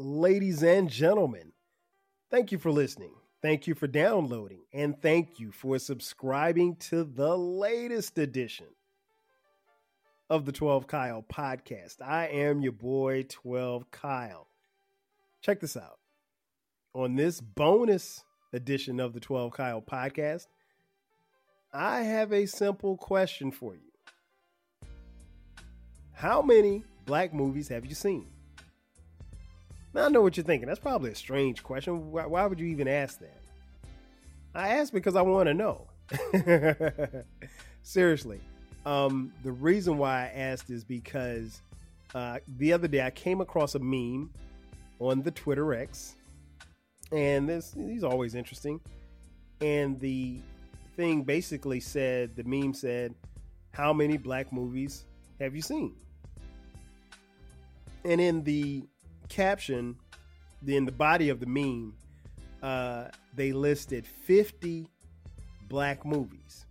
ladies and gentlemen. Thank you for listening. Thank you for downloading. And thank you for subscribing to the latest edition of the 12 Kyle podcast. I am your boy, 12 Kyle. Check this out. On this bonus edition of the 12 Kyle podcast, I have a simple question for you. How many black movies have you seen? Now I know what you're thinking. That's probably a strange question. Why, why would you even ask that? I asked because I want to know. Seriously. Um, the reason why I asked is because uh, the other day I came across a meme on the Twitter X, and this he's always interesting. And the thing basically said, the meme said, "How many black movies have you seen?" And in the caption, in the body of the meme, uh, they listed 50 black movies.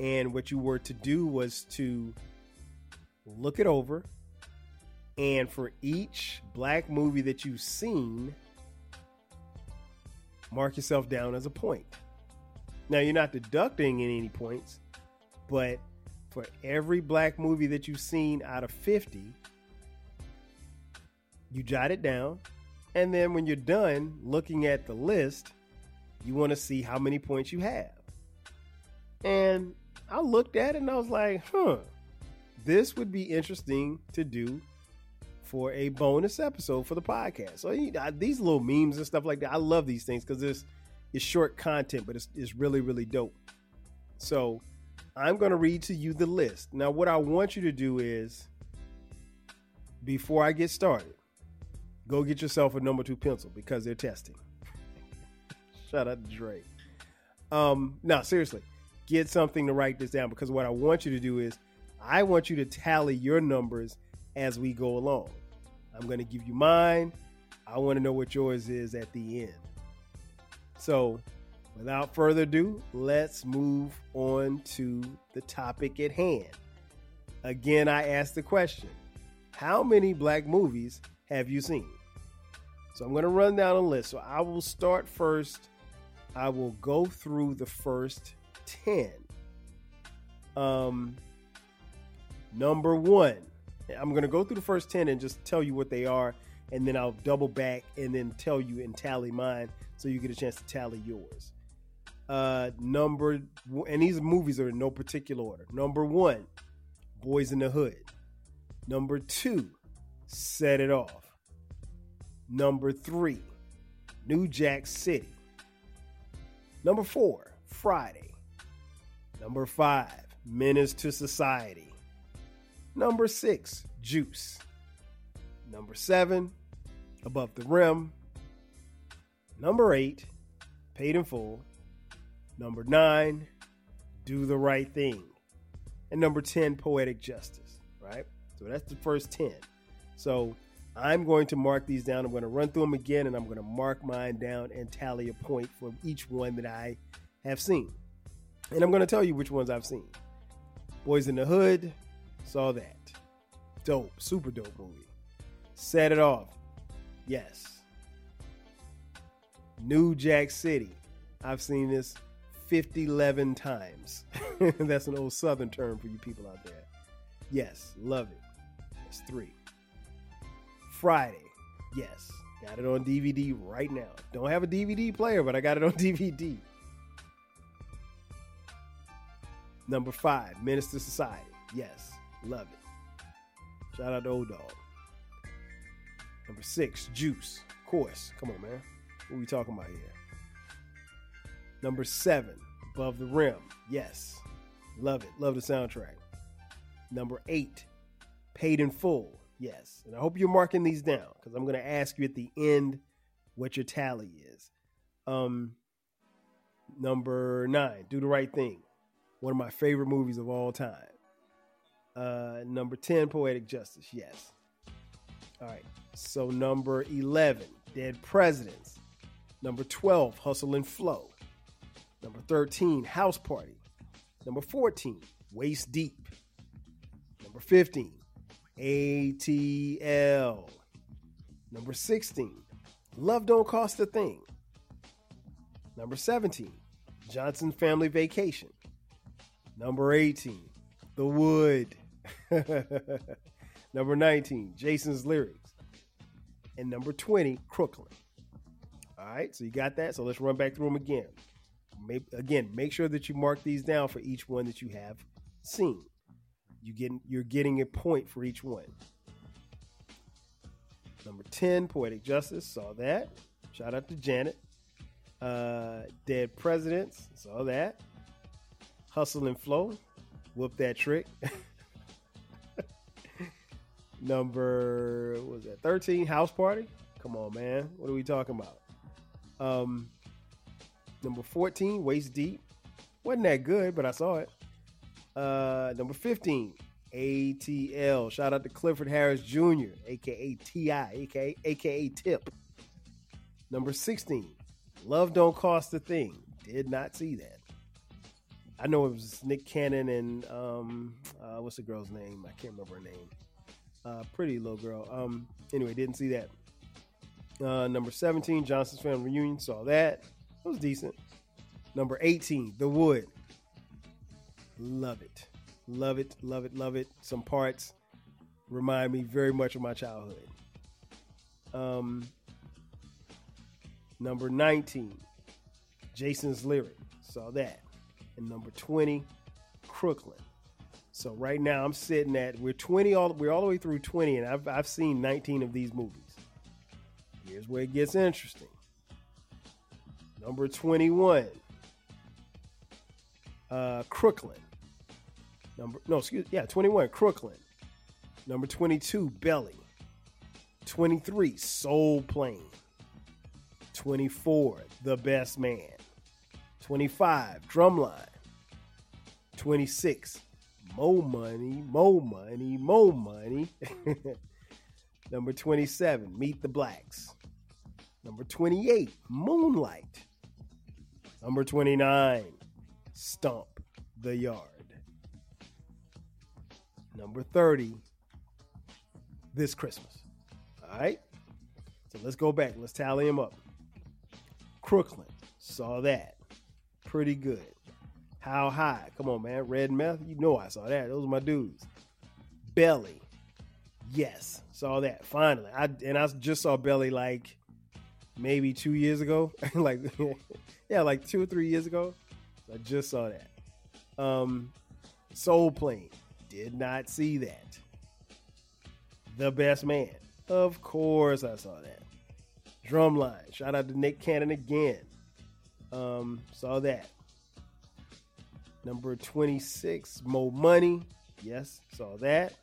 And what you were to do was to look it over. And for each black movie that you've seen, mark yourself down as a point. Now, you're not deducting any points, but for every black movie that you've seen out of 50, you jot it down, and then when you're done looking at the list, you want to see how many points you have. And I looked at it and I was like, huh, this would be interesting to do for a bonus episode for the podcast. So these little memes and stuff like that, I love these things because it's it's short content, but it's it's really really dope. So I'm going to read to you the list. Now, what I want you to do is, before I get started, go get yourself a number two pencil because they're testing. Shout out to Dre. Um, now, seriously, get something to write this down because what I want you to do is I want you to tally your numbers as we go along. I'm going to give you mine. I want to know what yours is at the end. So, without further ado, let's move on to the topic at hand. Again, I ask the question How many black movies have you seen? So I'm going to run down a list. So I will start first. I will go through the first 10. Um, number one, I'm going to go through the first 10 and just tell you what they are. And then I'll double back and then tell you and tally mine so you get a chance to tally yours. Uh, number, and these movies are in no particular order. Number one, Boyz n the Hood. Number two, Set It Off. Number three, New Jack City. Number four, Friday. Number five, Menace to Society. Number six, Juice. Number seven, Above the Rim. Number eight, Paid in Full. Number nine, Do the Right Thing. And number 10, Poetic Justice, right? So that's the first 10. So I'm going to mark these down. I'm going to run through them again and I'm going to mark mine down and tally a point for each one that I have seen. And I'm going to tell you which ones I've seen. Boyz n the Hood, saw that. Dope, super dope movie. Set it off. Yes. New Jack City. I've seen this 50, 11 times. That's an old Southern term for you people out there. Yes, love it. That's three. Friday. Yes, got it on DVD right now. Don't have a DVD player, but I got it on DVD. Number five, Menace to Society. Yes, love it. Shout out to O-Dog. Number six, Juice. Of course. Come on, man. What are we talking about here? Number seven, Above the Rim. Yes. Love it. Love the soundtrack. Number eight, Paid in Full. Yes. And I hope you're marking these down because I'm going to ask you at the end what your tally is. Um, number nine, Do the Right Thing. One of my favorite movies of all time. Uh, number 10, Poetic Justice. Yes. All right. So number 11, Dead Presidents. Number 12, Hustle and Flow. Number 13, House Party. Number 14, Waist Deep. Number 15, ATL. Number 16, Love Don't Cost a Thing. Number 17, Johnson Family Vacation. Number 18, The Wood. number 19, Jason's Lyrics. And number 20, Crooklyn. All right, so you got that. So let's run back through them again. Again, make sure that you mark these down for each one that you have seen. You get you're getting a point for each one. Number 10, Poetic Justice, saw that. Shout out to Janet. Uh, Dead Presidents, saw that. Hustle and Flow, whoop that trick. Number what was that 13 House Party? Come on, man. What are we talking about? Um, number 14 Waist Deep. Wasn't that good, but I saw it. Uh, number 15 ATL. Shout out to Clifford Harris Jr., aka T.I., aka aka Tip. Number 16, Love Don't Cost a Thing. Did not see that. I know it was Nick Cannon and um, uh, what's the girl's name? I can't remember her name. Uh, pretty little girl. Um, anyway, didn't see that. Uh, number 17, Johnson's Family Reunion. Saw that. It was decent. Number 18, The Wood. Love it. Love it, love it, love it. Some parts remind me very much of my childhood. Um, number 19, Jason's Lyric. Saw that. And number 20, Crooklyn. So right now I'm sitting at we're 20 all we're all the way through 20 and I've I've seen 19 of these movies. Here's where it gets interesting. Number 21. Uh Crooklyn. Number no, excuse yeah, 21, Crooklyn. Number 22, Belly. 23, Soul Plane. 24, The Best Man. 25, Drumline. 26, Mo Money, Mo Money, Mo Money. Number 27, Meet the Blacks. Number 28, Moonlight. Number 29, Stomp the Yard. Number 30, this Christmas. All right? So let's go back. Let's tally them up. Crooklyn, saw that. Pretty good. How high? Come on, man. Red meth, you know I saw that. Those are my dudes. Belly, yes, saw that. Finally, I and I just saw Belly like maybe two years ago, like yeah, like two or three years ago. I just saw that. Um, Soul Plane, did not see that. The Best Man, of course I saw that. Drumline, shout out to Nick Cannon again. Um, saw that. Number 26, Mo Money. Yes, saw that.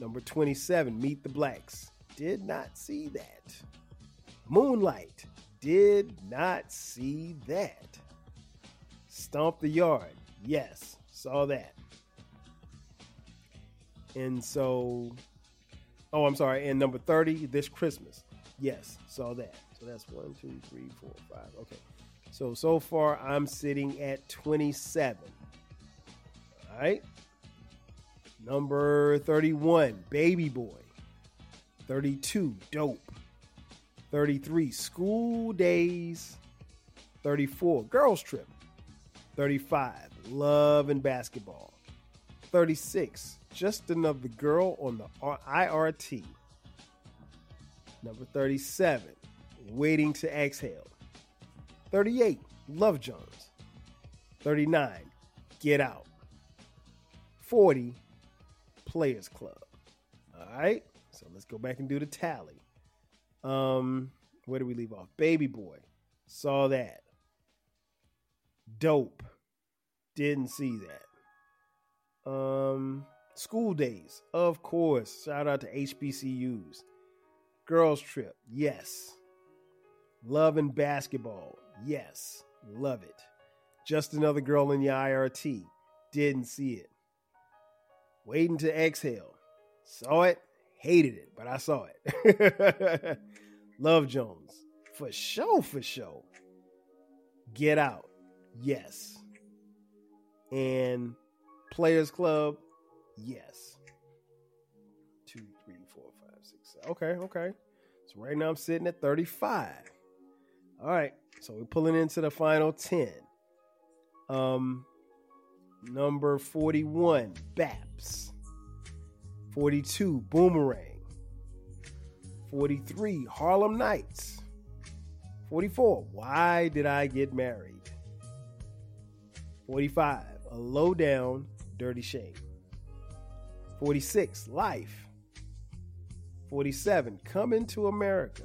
Number 27, Meet the Blacks. Did not see that. Moonlight. Did not see that. Stomp the Yard. Yes, saw that. And so, oh, I'm sorry. And number 30, This Christmas. Yes, saw that. So that's one, two, three, four, five. Okay. So, so far, I'm sitting at 27. All right. Number 31, Baby Boy. 32, Dope. 33, School Days. 34, Girls Trip. 35, Love and Basketball. 36, Just Another Girl on the IRT. Number 37, Waiting to Exhale. 38, Love Jones. 39, Get Out. 40, Players Club. All right, so let's go back and do the tally. Um, where do we leave off? Baby Boy, saw that. Dope, didn't see that. Um, School Days, of course. Shout out to HBCUs. Girls Trip, yes. Love and Basketball, yes. Love it. Just Another Girl in the IRT, didn't see it. Waiting to Exhale, saw it, hated it, but I saw it. Love Jones, for sure, for sure. Get Out, yes. And Players Club, yes. Two, three, four, five, six, seven. Okay, okay. So right now I'm sitting at 35. All right. So we're pulling into the final 10. Um, number 41, Baps. 42, Boomerang. 43, Harlem Nights. 44, Why Did I Get Married? 45, A Low Down, Dirty Shame. 46, Life. 47, Coming to America.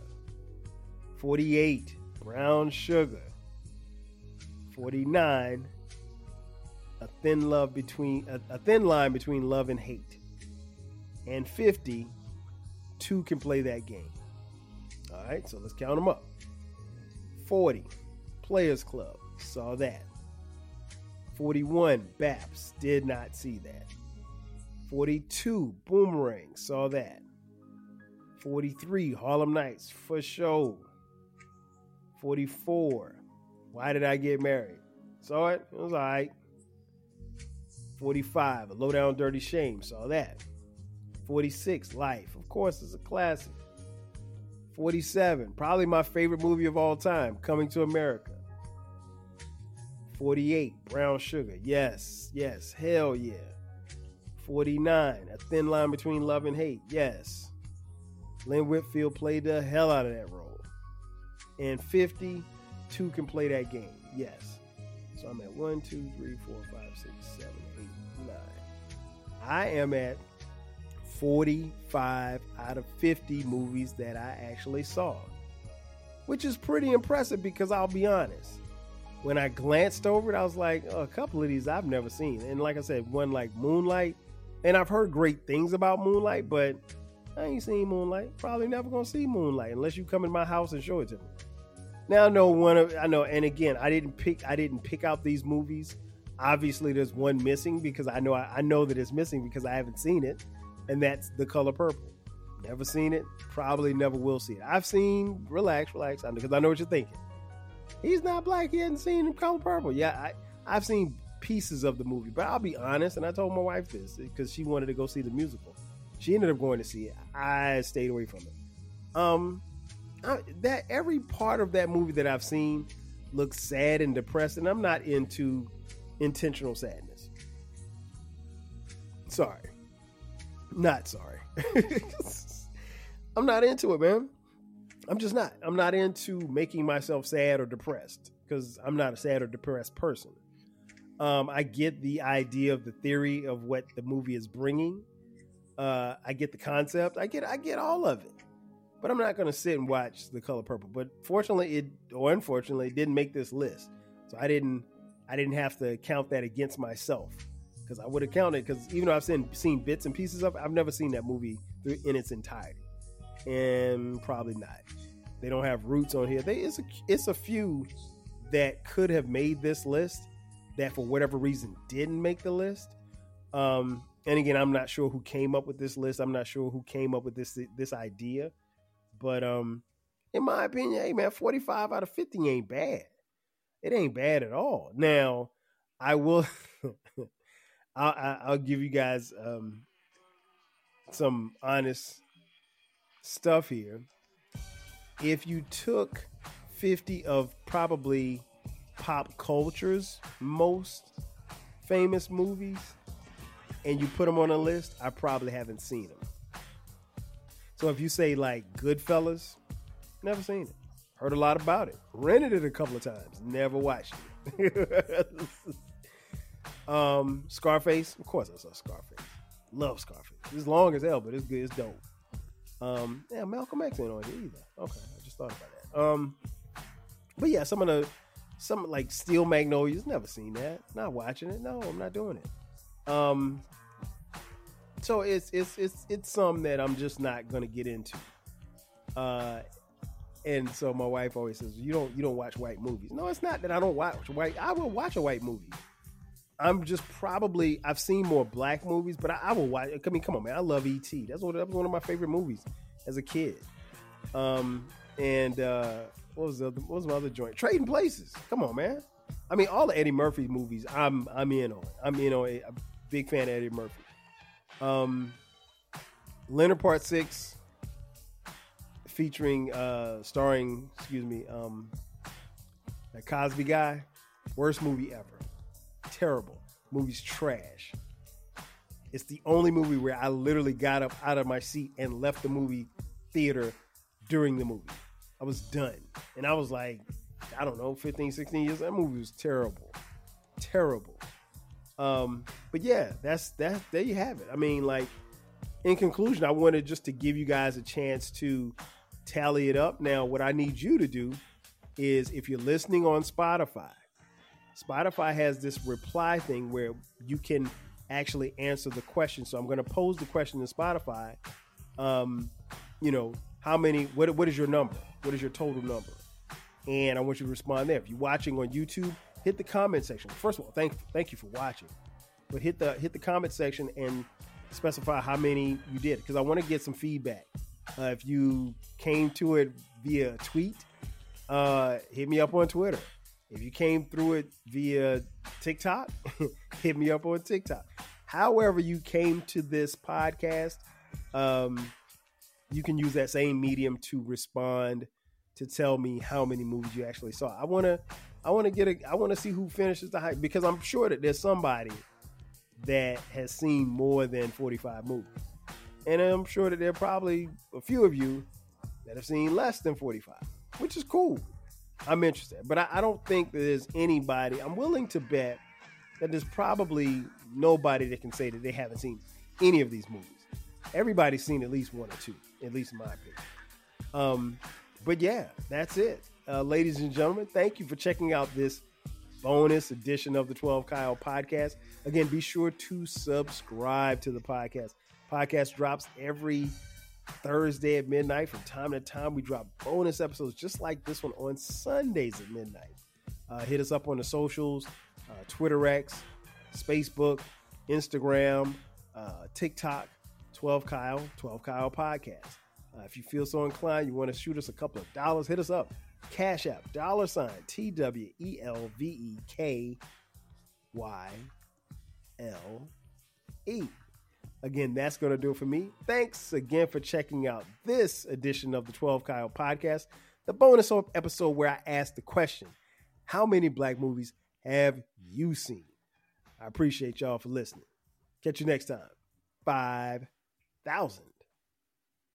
48, Brown Sugar. 49, A Thin Love Between a, a Thin Line Between Love and Hate. And 50, Two Can Play That Game. All right, so let's count them up. 40, Players Club. Saw that. 41, Baps. Did not see that. 42, Boomerang. Saw that. 43, Harlem Nights. For sure. 44, Why Did I Get Married? Saw it. It was all right. 45, A Low Down Dirty Shame. Saw that. 46, Life. Of course, it's a classic. 47, probably my favorite movie of all time, Coming to America. 48, Brown Sugar. Yes, yes, hell yeah. 49, A Thin Line Between Love and Hate. Yes. Lynn Whitfield played the hell out of that role. And 50, two can play that game. Yes. So I'm at 1, 2, 3, 4, 5, 6, 7, 8, 9. I am at 45 out of 50 movies that I actually saw, which is pretty impressive because I'll be honest. When I glanced over it, I was like, oh, a couple of these I've never seen. And like I said, one like Moonlight, and I've heard great things about Moonlight, but I ain't seen Moonlight. Probably never gonna see Moonlight unless you come in my house and show it to me. Now I know one of I know, and again, I didn't pick I didn't pick out these movies. Obviously, there's one missing because I know I, I know that it's missing because I haven't seen it and that's the color purple. Never seen it, probably never will see it. I've seen, relax, relax, because I know what you're thinking. He's not black. He hasn't seen color purple. Yeah, I, I've seen pieces of the movie, but I'll be honest, and I told my wife this because she wanted to go see the musical. She ended up going to see it. I stayed away from it. Um, I, that every part of that movie that I've seen looks sad and depressed, and I'm not into intentional sadness. Sorry. Not sorry. I'm not into it, man. I'm just not. I'm not into making myself sad or depressed because I'm not a sad or depressed person. Um, I get the idea of the theory of what the movie is bringing. Uh, I get the concept. I get. I get all of it. But I'm not going to sit and watch The Color Purple. But fortunately, it or unfortunately, it didn't make this list, so I didn't. I didn't have to count that against myself because I would have counted. Because even though I've seen seen bits and pieces of, it, I've never seen that movie in its entirety, and probably not. They don't have roots on here. They it's a it's a few that could have made this list that for whatever reason didn't make the list. Um, and again, I'm not sure who came up with this list. I'm not sure who came up with this this idea, but um, in my opinion, hey man, 45 out of 50 ain't bad. It ain't bad at all. Now, I will I'll, I'll give you guys um, some honest stuff here. If you took 50 of probably pop culture's most famous movies and you put them on a list, I probably haven't seen them. So if you say like Goodfellas, never seen it. Heard a lot about it. Rented it a couple of times. Never watched it. Um, Scarface, of course I saw Scarface. Love Scarface. It's long as hell, but it's good. It's dope. Um, yeah, Malcolm X ain't on it either. Okay, I just thought about that. Um, but yeah, some of the some like Steel Magnolias. Never seen that. Not watching it. No, I'm not doing it. Um, so it's it's it's it's some that I'm just not gonna get into. Uh, and so my wife always says, "You don't you don't watch white movies." No, it's not that I don't watch white. I will watch a white movie. I'm just probably I've seen more black movies, but I, I, will watch. I mean, come on, man, I love ET. That's what that was one of my favorite movies as a kid. Um, and uh, what was the other, what was my other joint? Trading Places. Come on, man. I mean, all the Eddie Murphy movies, I'm I'm in on. I'm in on. A, a big fan of Eddie Murphy. Um, Leonard Part Six. featuring, uh, starring, excuse me, um, that Cosby guy. Worst movie ever. Terrible. Movie's trash. It's the only movie where I literally got up out of my seat and left the movie theater during the movie. I was done. And I was like, I don't know, 15, 16 years. That movie was terrible. Terrible. Um, but yeah, that's that there you have it. I mean, like, in conclusion, I wanted just to give you guys a chance to tally it up. Now, what I need you to do is if you're listening on Spotify, Spotify has this reply thing where you can actually answer the question. So I'm going to pose the question in Spotify. Um, you know, how many? What what is your number? What is your total number? And I want you to respond there. If you're watching on YouTube, hit the comment section. First of all, thank thank you for watching. But hit the hit the comment section and specify how many you did because I want to get some feedback. Uh, if you came to it via tweet, uh, hit me up on Twitter. If you came through it via TikTok, hit me up on TikTok. However, you came to this podcast, um, you can use that same medium to respond to tell me how many movies you actually saw. I want to, I want to get a, I want to see who finishes the hype because I'm sure that there's somebody that has seen more than 45 movies, and I'm sure that there are probably a few of you that have seen less than 45, which is cool. I'm interested, but I, I don't think there's anybody. I'm willing to bet that there's probably nobody that can say that they haven't seen any of these movies. Everybody's seen at least one or two, at least in my opinion. Um, but yeah, that's it. Uh, ladies and gentlemen, thank you for checking out this bonus edition of the 12 Kyle podcast. Again, be sure to subscribe to the podcast. Podcast drops every Thursday at midnight. From time to time, we drop bonus episodes just like this one on Sundays at midnight. Uh, hit us up on the socials uh, Twitter X, Facebook, Instagram, uh, TikTok, 12 Kyle, 12 Kyle Podcast. Uh, if you feel so inclined, you want to shoot us a couple of dollars, hit us up. Cash App, dollar sign, T W E L V E K Y L E. Again, that's going to do it for me. Thanks again for checking out this edition of the 12 Kyle podcast, the bonus episode where I asked the question How many black movies have you seen? I appreciate y'all for listening. Catch you next time. 5,000.